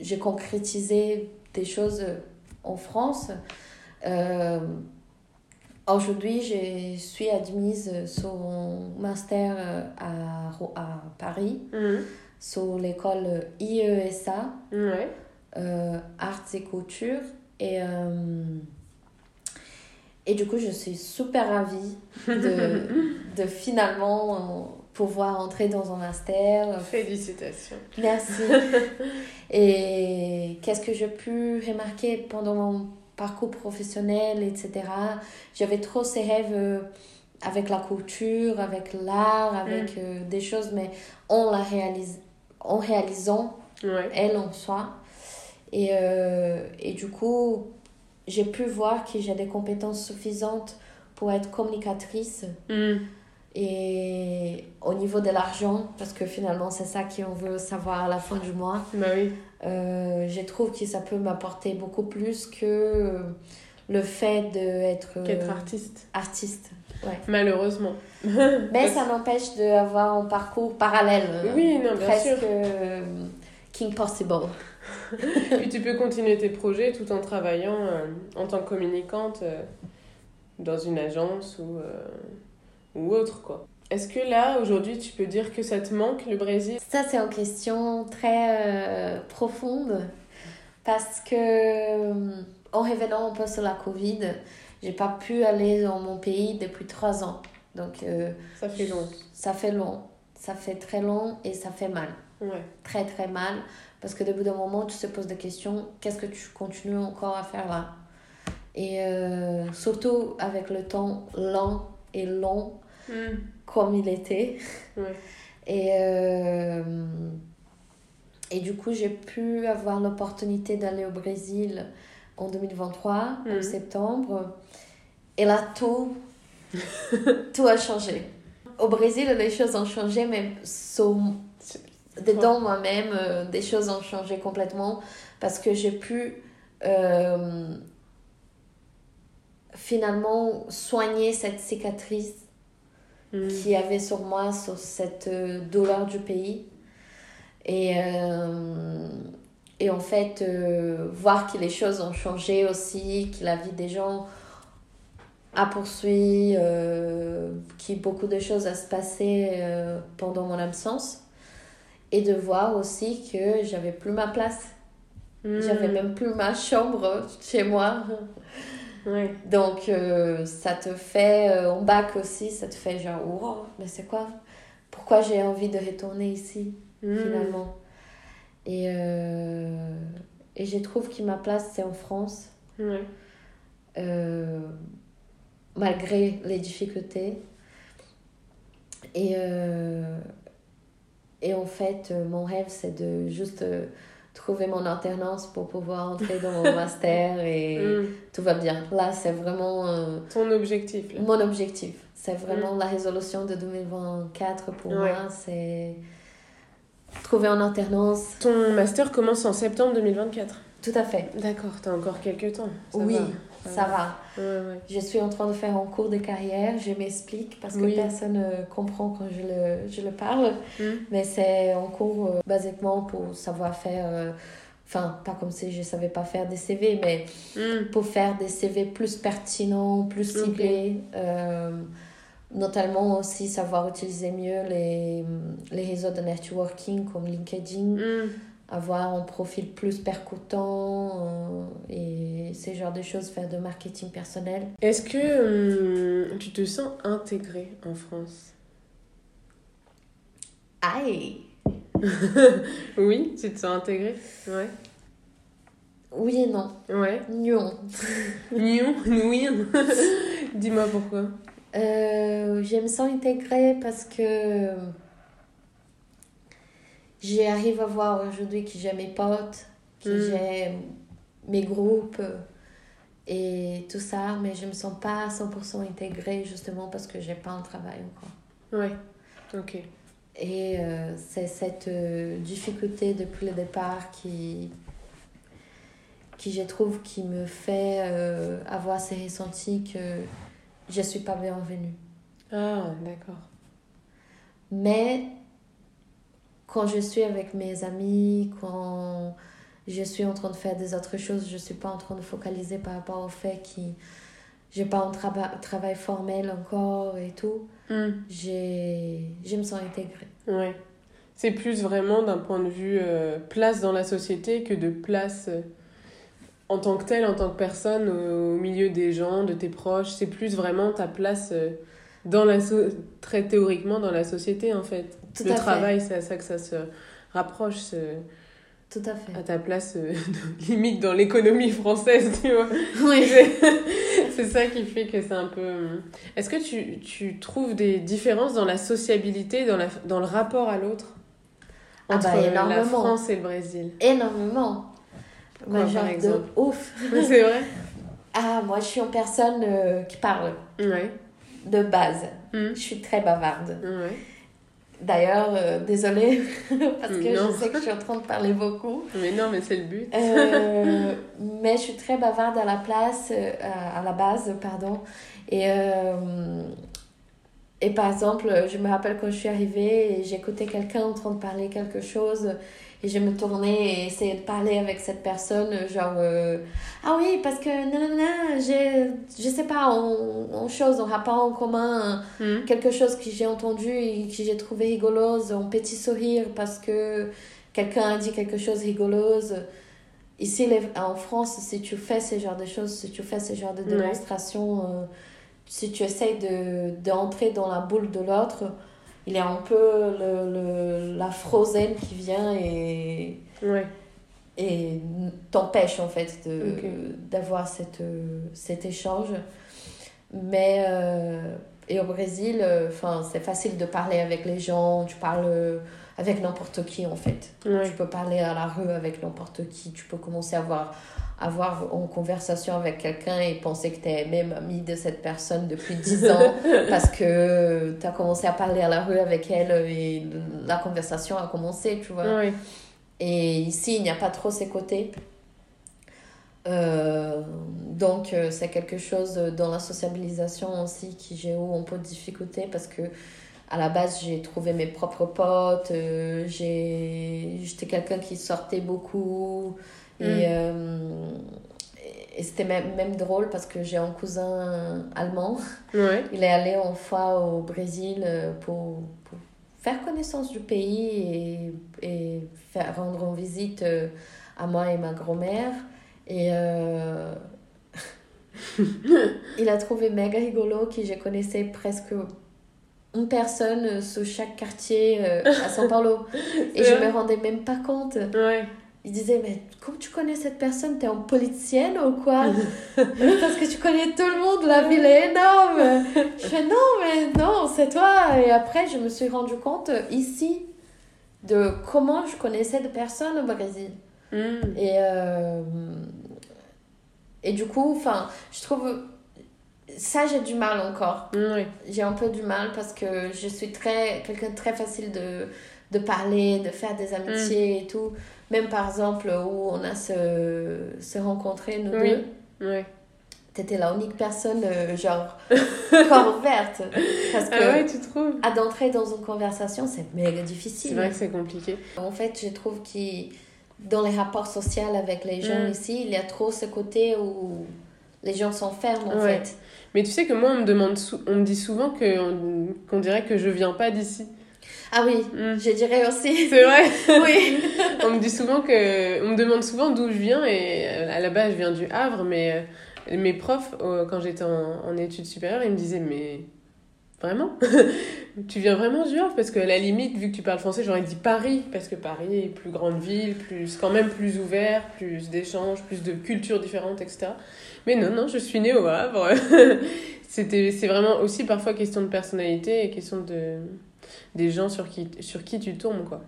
J'ai concrétisé des choses en France. Aujourd'hui, je suis admise sur mon master euh, à, à Paris, Mhm. sur l'école IESA, euh, Arts et Couture. Et, euh, et du coup, je suis super ravie de, de finalement pouvoir entrer dans un master. Félicitations. Merci. Et qu'est-ce que j'ai pu remarquer pendant mon parcours professionnel, etc. J'avais trop ces rêves euh, avec la couture, avec l'art, avec euh, des choses, mais en la réalise, en réalisant Ouais. elle en soi. Et, euh, et du coup, j'ai pu voir que j'ai des compétences suffisantes pour être communicatrice Mhm. Et au niveau de l'argent, parce que finalement c'est ça qu'on veut savoir à la fin du mois, Bah oui. euh, je trouve que ça peut m'apporter beaucoup plus que euh, le fait d'être Qu'être artiste. artiste. Malheureusement. Mais ça n'empêche d'avoir un parcours parallèle. euh, Oui, non, bien presque sûr. euh, King Possible. Puis tu peux continuer tes projets tout en travaillant euh, en tant que communicante euh, dans une agence ou, euh, ou autre, quoi. Est-ce que là, aujourd'hui, tu peux dire que ça te manque, le Brésil? Ça, c'est une question très euh, profonde parce que euh, en revenant un peu sur la Covid, j'ai pas pu aller dans mon pays depuis trois ans. Donc, euh, Ça fait long. ça fait long, ça fait très long et ça fait mal. Ouais. Très, très mal. Parce que depuis d'un moment, tu te poses des questions qu'est-ce que tu continues encore à faire là? Et euh, surtout avec le temps lent et long Mhm. comme il était. Et, euh, et du coup, j'ai pu avoir l'opportunité d'aller au Brésil en 2023, Mhm. en septembre. Et là, tout, tout a changé. Au Brésil, les choses ont changé, mais sur- dedans moi-même, euh, des choses ont changé complètement parce que j'ai pu euh, finalement soigner cette cicatrice Mhm. qui avait sur moi sur cette euh, douleur du pays. Et, euh, et en fait, euh, voir que les choses ont changé aussi, que la vie des gens a poursuivi, euh, qu'il y a beaucoup de choses à se passer euh, pendant mon absence. Et de voir aussi que j'avais plus ma place. Mhm. J'avais même plus ma chambre chez moi. Ouais. Donc, euh, ça te fait, euh, en bac aussi, ça te fait genre, wow, mais c'est quoi? Pourquoi j'ai envie de retourner ici, Mhm. finalement? Et, euh, et je trouve que ma place, c'est en France, Ouais. euh, malgré les difficultés. Et, euh, et en fait, euh, mon rêve, c'est de juste euh, trouver mon alternance pour pouvoir entrer dans mon master et Mhm. tout va bien. Là, c'est vraiment... euh, Ton objectif, là. Mon objectif, c'est vraiment la résolution de 2024 pour Ouais. moi, c'est trouver en alternance. Ton master commence en septembre 2024. Tout à fait. D'accord, t'as encore quelques temps. Ça oui, va. Ça va. Ouais, ouais. Je suis en train de faire un cours de carrière, je m'explique parce que Oui. personne ne comprend quand je le, je le parle, Mhm. mais c'est un cours euh, basiquement pour savoir faire, euh, enfin, pas comme si je savais pas faire des CV, mais Mhm. pour faire des CV plus pertinents, plus ciblés. euh, notamment aussi savoir utiliser mieux les, les réseaux de networking comme LinkedIn, Mhm. Avoir un profil plus percutant euh, et ces genres de choses, faire de marketing personnel. Est-ce que hum, tu te sens intégrée en France? Aïe Oui, tu te sens intégrée? Ouais. Oui et non. Ouais. Non. Nion Oui. Dis-moi pourquoi. Euh, je me sens intégrée parce que j'arrive à voir aujourd'hui que j'ai mes potes, que Mm. j'ai mes groupes et tout ça, mais je me sens pas à 100% intégrée justement parce que j'ai pas un travail encore. Ouais. Ok. Et euh, c'est cette euh, difficulté depuis le départ qui, qui je trouve, qui me fait euh, avoir ces ressentis que je suis pas bienvenue. Ah, d'accord. Mais quand je suis avec mes amis, quand je suis en train de faire des autres choses, je ne suis pas en train de focaliser par rapport au fait que j'ai pas un travail formel encore et tout, j'ai, je me sens intégrée. Ouais. C'est plus vraiment d'un point de vue euh, place dans la société que de place euh, en tant que telle, en tant que personne, au, au milieu des gens, de tes proches. C'est plus vraiment ta place euh, dans la so- très théoriquement dans la société en fait. Tout Le travail, c'est à ça que ça se rapproche, ce- Tout à fait. à ta place euh, limite dans l'économie française, tu vois. Oui. C'est ça qui fait que c'est un peu. euh, Est-ce que tu, tu trouves des différences dans la sociabilité, dans, la, dans le rapport à l'autre? Ah entre bah, la énormément. France et le Brésil Énormément. Quoi, Moi, par genre de exemple? ouf. C'est vrai? Ah, moi, je suis une personne euh, qui parle Ouais. De base. Hmm. Je suis très bavarde. D'ailleurs, euh, désolée, parce que Non. je sais que je suis en train de parler beaucoup. Mais non, mais c'est le but. Euh, mais je suis très bavarde à la place, euh, à la base, pardon. Et, et par exemple, je me rappelle quand je suis arrivée et j'écoutais quelqu'un en train de parler quelque chose et je me tournais et essayais de parler avec cette personne, genre, euh, ah oui, parce que nanana, j'ai, je sais pas, on, on chose, on rapport en commun Hmm. quelque chose que j'ai entendu et que j'ai trouvé rigolose, un petit sourire parce que quelqu'un a dit quelque chose rigolose. Ici, les- en France, si tu fais ce genre de choses, si tu fais ce genre de Ouais. démonstration, euh, si tu essayes de, d'entrer dans la boule de l'autre, il y a un peu le, le, la frozen qui vient et, Ouais. et t'empêche en fait de, d'avoir cette, cet échange. Mais euh, et au Brésil, euh, enfin c'est facile de parler avec les gens, tu parles avec n'importe qui en fait. Ouais. Tu peux parler à la rue avec n'importe qui, tu peux commencer à avoir, avoir une conversation avec quelqu'un et penser que tu es même ami de cette personne depuis 10 ans parce que tu as commencé à parler à la rue avec elle et la conversation a commencé, tu vois. Ouais. Et ici, il n'y a pas trop ces côtés. Euh, donc, euh, c'est quelque chose dans la sociabilisation aussi qui j'ai eu un peu de difficulté parce que à la base, j'ai trouvé mes propres potes, euh, j'étais quelqu'un qui sortait beaucoup et, Mm. euh, et c'était même, même drôle parce que j'ai un cousin allemand. Ouais. Il est allé une fois au Brésil euh, pour, pour faire connaissance du pays et, et faire rendre une visite euh, à moi et ma grand-mère. Et euh, il a trouvé méga rigolo que je connaissais presque une personne euh, sous chaque quartier à São Paulo. et je vrai me rendais même pas compte. Ouais. Il disait, mais comment tu connais cette personne? T'es en politicienne ou quoi? Parce que tu connais tout le monde, la ville est énorme. Je fais, non, mais non, c'est toi. Et après, je me suis rendu compte ici de comment je connaissais des personnes au Brésil. Hmm. Et, euh, et du coup, enfin, je trouve... Ça, j'ai du mal encore j'ai un peu du mal parce que je suis très quelqu'un de très facile de, de parler, de faire des amitiés et tout. Même par exemple où on a se, se rencontré nous Oui. deux, Ouais. t'étais la unique personne euh, genre corps ouverte parce que Ah ouais, tu trouves? à d'entrer dans une conversation c'est méga C'est difficile. vrai que c'est compliqué. En fait, je trouve que dans les rapports sociaux avec les gens Mm. ici, il y a trop ce côté où les gens s'enferment en Ouais. fait. Mais tu sais que moi, on me, demande on me dit souvent qu'on dirait que je viens pas d'ici. Ah oui, Hmm. je dirais aussi. C'est vrai oui. On me dit souvent que... On me demande souvent d'où je viens et euh, à la base, je viens du Havre, mais euh, mes profs, quand j'étais en, en études supérieures, ils me disaient, mais... Vraiment Tu viens vraiment du Havre Parce qu'à la limite, vu que tu parles français, j'aurais dit Paris, parce que Paris est plus grande ville, plus, quand même plus ouvert, plus d'échanges, plus de cultures différentes, etc. Mais non, non, je suis née au Havre. C'était, c'est vraiment aussi parfois question de personnalité et question de, des gens sur qui, sur qui tu tombes, quoi.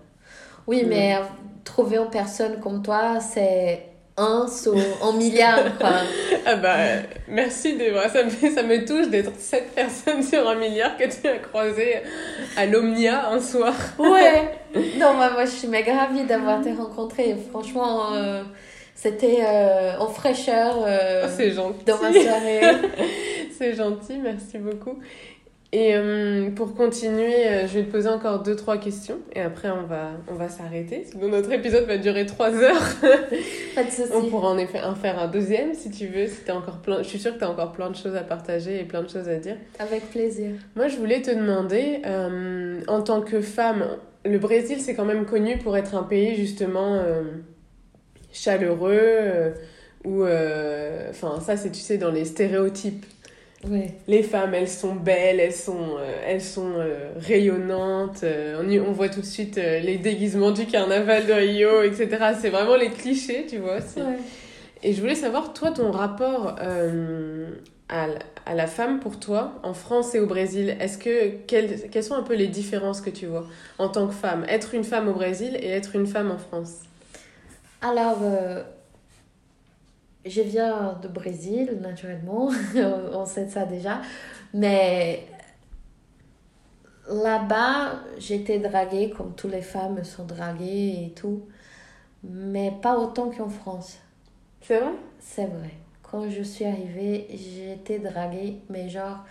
Oui, mais trouver une personne comme toi, c'est un sur un milliard, quoi. Ah bah, merci de. Ça me, ça me touche d'être cette personne sur un milliard que tu as croisé à l'Omnia un soir. Ouais. Non, moi, moi, je suis méga ravie d'avoir été rencontrée. Franchement, euh, c'était euh, en fraîcheur euh, Oh, c'est gentil. dans ma soirée. C'est gentil, merci beaucoup. Et euh, pour continuer, euh, je vais te poser encore deux, trois questions et après on va, on va s'arrêter. Sinon notre épisode va durer trois heures. Pas de soucis. on pourra en effet en faire un deuxième si tu veux. Si t'as encore plein... Je suis sûre que tu as encore plein de choses à partager et plein de choses à dire. Avec plaisir. Moi je voulais te demander, euh, en tant que femme, le Brésil c'est quand même connu pour être un pays justement chaleureux. euh, enfin ça c'est tu sais dans les stéréotypes Les femmes, elles sont belles, elles sont, euh, elles sont euh, rayonnantes. euh, on, y- on voit tout de suite les déguisements du carnaval de Rio, etc. C'est vraiment les clichés, tu vois. Ouais. Et je voulais savoir, toi, ton rapport à, à la femme pour toi, en France et au Brésil, est-ce que quelles, quelles sont un peu les différences que tu vois en tant que femme? Être une femme au Brésil et être une femme en France Alors, je viens de Brésil, naturellement, on sait ça déjà, mais là-bas, j'étais draguée comme toutes les femmes sont draguées et tout, mais pas autant qu'en France, C'est vrai? C'est vrai. Quand je suis arrivée, j'étais draguée, mais genre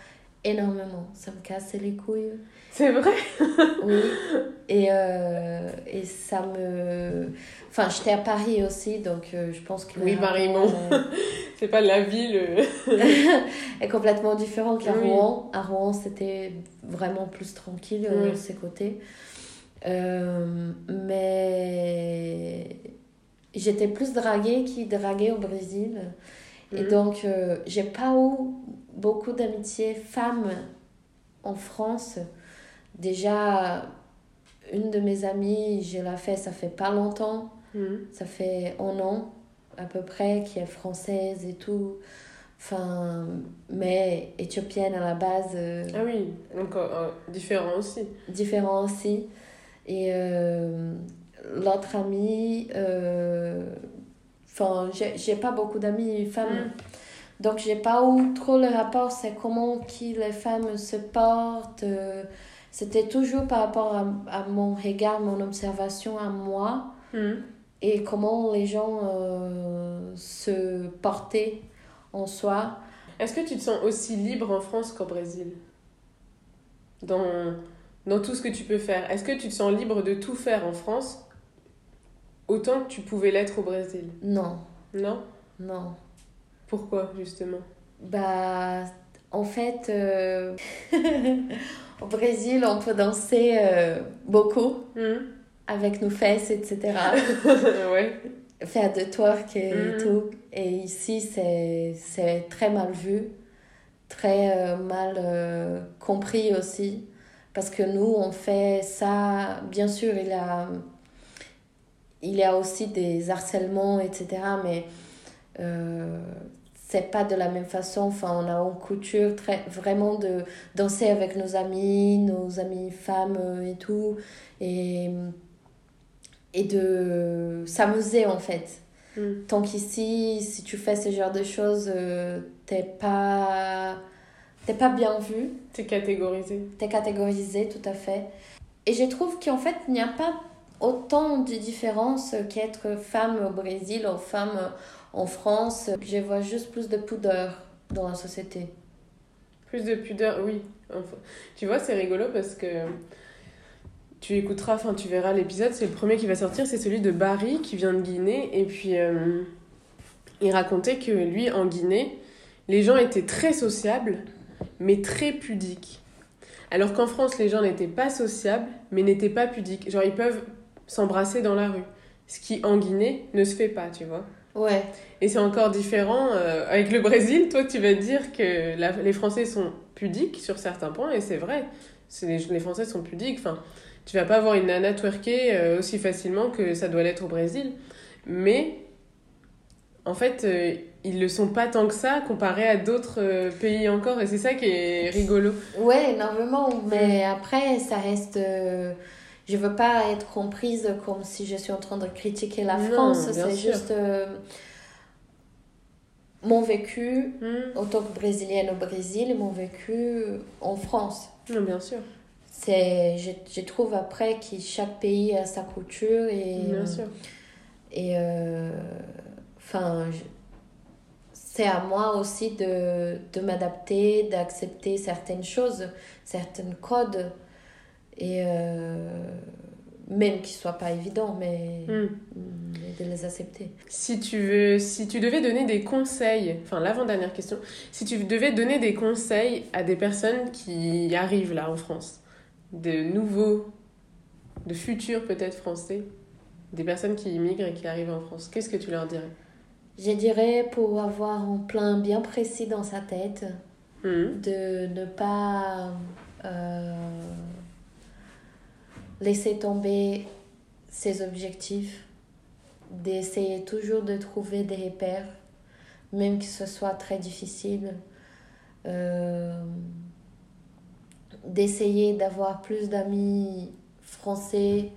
énormément, ça me cassait les couilles. C'est vrai Oui, et, euh, et ça me... Enfin, j'étais à Paris aussi, donc euh, je pense que... Oui, Paris, euh, C'est pas la ville. euh. est complètement différent qu'à Oui. Rouen. À Rouen, c'était vraiment plus tranquille, Oui. de ces côtés. Euh, mais j'étais plus draguée qui draguée au Brésil. Et Mhm. donc, j'ai pas eu beaucoup d'amitié femmes en France. Déjà, une de mes amies, je l'ai fait, ça fait pas longtemps. Mhm. Ça fait un an à peu près, qui est française et tout. Enfin, mais éthiopienne à la base, euh, Ah oui, donc euh, euh, différent aussi. différent aussi. Et euh, l'autre amie, enfin, j'ai j'ai pas beaucoup d'amis femmes. Mm. Donc, j'ai pas eu trop le rapport, c'est comment qui les femmes se portent. C'était toujours par rapport à, à mon regard, mon observation à moi Mhm. et comment les gens euh, se portaient en soi. Est-ce que tu te sens aussi libre en France qu'au Brésil? Dans, dans tout ce que tu peux faire Est-ce que tu te sens libre de tout faire en France autant que tu pouvais l'être au Brésil? Non, Non? Non. Pourquoi, justement? Bah, en fait, euh, au Brésil, on peut danser euh, beaucoup Mhm. avec nos fesses, etc. Ouais. Faire de twerk et Mhm. tout. Et ici, c'est c'est très mal vu, très euh, mal euh, compris aussi. Parce que nous, on fait ça, bien sûr, il y a, il y a aussi des harcèlements, etc. Mais c'est pas de la même façon. Enfin, on a une culture très, vraiment de danser avec nos amis, nos amis femmes euh, et tout. Et, et de s'amuser en fait. Mhm. Tant qu'ici, si tu fais ce genre de choses, euh, t'es pas, t'es pas bien vu, T'es catégorisé. t'es catégorisé tout à fait. Et je trouve qu'en fait, il n'y a pas autant de différence qu'être femme au Brésil ou femme en France. Je vois juste plus de pudeur dans la société. Plus de pudeur, oui. Tu vois, c'est rigolo parce que tu écouteras, enfin tu verras l'épisode, c'est le premier qui va sortir, c'est celui de Barry qui vient de Guinée. Et puis euh, il racontait que lui, en Guinée, les gens étaient très sociables, mais très pudiques. Alors qu'en France, les gens n'étaient pas sociables, mais n'étaient pas pudiques. Genre, ils peuvent s'embrasser dans la rue. Ce qui, en Guinée, ne se fait pas, tu vois. Ouais, Et c'est encore différent euh, avec le Brésil. Toi, tu vas dire que la- les Français sont pudiques sur certains points, et c'est vrai. Les, les Français sont pudiques. Enfin, tu vas pas voir une nana twerker euh, aussi facilement que ça doit l'être au Brésil. Mais, en fait, euh, ils le sont pas tant que ça comparé à d'autres euh, pays encore, et c'est ça qui est rigolo. ouais, énormément. Mais après, ça reste. Je veux pas être comprise comme si je suis en train de critiquer la Non, France. C'est juste euh, mon vécu Hmm. en tant que brésilienne au Brésil et mon vécu en France. Non, bien sûr. C'est, je, je trouve après que chaque pays a sa culture et, Bien sûr. et euh, enfin, c'est à moi aussi de, de m'adapter, d'accepter certaines choses, certains codes. Et euh, même qu'ils ne soient pas évidents, mais, Hmm. mais de les accepter. Si tu veux, si tu devais donner des conseils, enfin l'avant-dernière question, si tu devais donner des conseils à des personnes qui arrivent là en France, de nouveaux, de futurs peut-être français, des personnes qui immigrent et qui arrivent en France, qu'est-ce que tu leur dirais? Je dirais pour avoir un plan bien précis dans sa tête, Hmm. de ne pas euh, laisser tomber ses objectifs, d'essayer toujours de trouver des repères, même que ce soit très difficile, euh, d'essayer d'avoir plus d'amis français,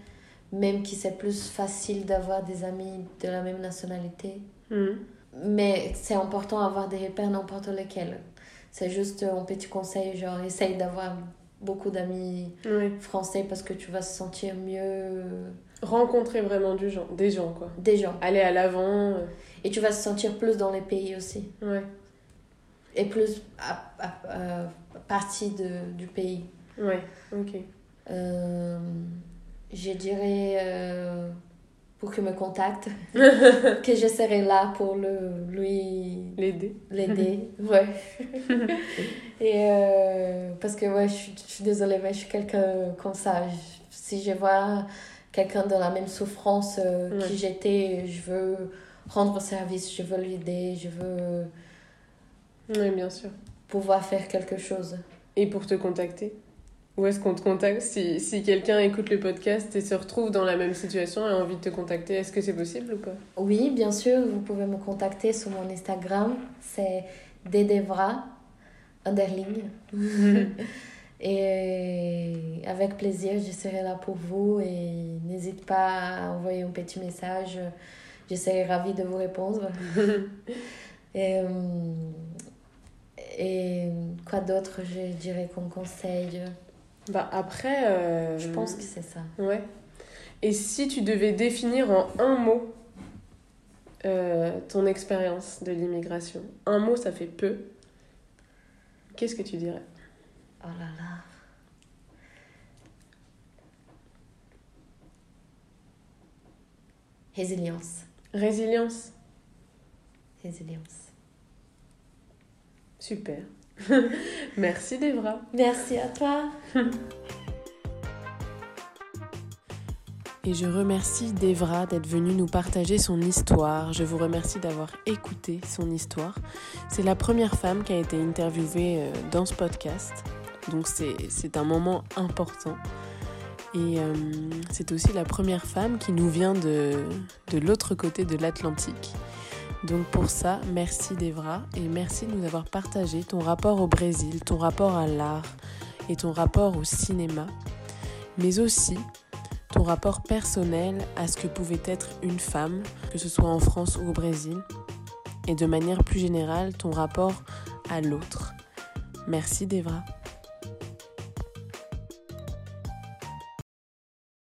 même si c'est plus facile d'avoir des amis de la même nationalité. Hmm. Mais c'est important d'avoir des repères n'importe lesquels. C'est juste un petit conseil, genre essaye d'avoir beaucoup d'amis français parce que tu vas se sentir mieux Rencontrer vraiment du gens, des gens quoi. des gens. Aller à l'avant. euh, Et tu vas se sentir plus dans les pays aussi. Ouais. Et plus à, à- à- partie de, du pays. Ouais. Ok. Euh, je dirais euh, pour qu'il me contacte, que je serai là pour le, lui L'aider. l'aider. ouais. Et euh, parce que ouais, je, suis- je suis désolée, mais je suis quelqu'un comme ça. Je- si je vois quelqu'un dans la même souffrance euh, Ouais. que j'étais, je veux rendre service, je veux l'aider, je veux Oui, bien sûr. pouvoir faire quelque chose. Et pour te contacter Où est-ce qu'on te contacte Si, si quelqu'un écoute le podcast et se retrouve dans la même situation et a envie de te contacter, est-ce que c'est possible ou pas? Oui, bien sûr, vous pouvez me contacter sur mon Instagram, c'est Dedevra, underline. et avec plaisir, je serai là pour vous et n'hésite pas à envoyer un petit message. Je serai ravie de vous répondre. et, euh, et quoi d'autre, je dirais qu'on conseille Bah après... euh, Je pense que c'est ça. Ouais. Et si tu devais définir en un mot euh, ton expérience de l'immigration, un mot ça fait peu, qu'est-ce que tu dirais? Oh là là. Résilience. Résilience Résilience. Super. Merci Devra. Merci à toi. Et je remercie Devra d'être venue nous partager son histoire. Je vous remercie d'avoir écouté son histoire. C'est la première femme qui a été interviewée euh, dans ce podcast. Donc c'est c'est un moment important. Et euh, c'est aussi la première femme qui nous vient de, de l'autre côté de l'Atlantique. Donc pour ça, merci Devra et merci de nous avoir partagé ton rapport au Brésil, ton rapport à l'art et ton rapport au cinéma, mais aussi ton rapport personnel à ce que pouvait être une femme, que ce soit en France ou au Brésil, et de manière plus générale ton rapport à l'autre. Merci Devra.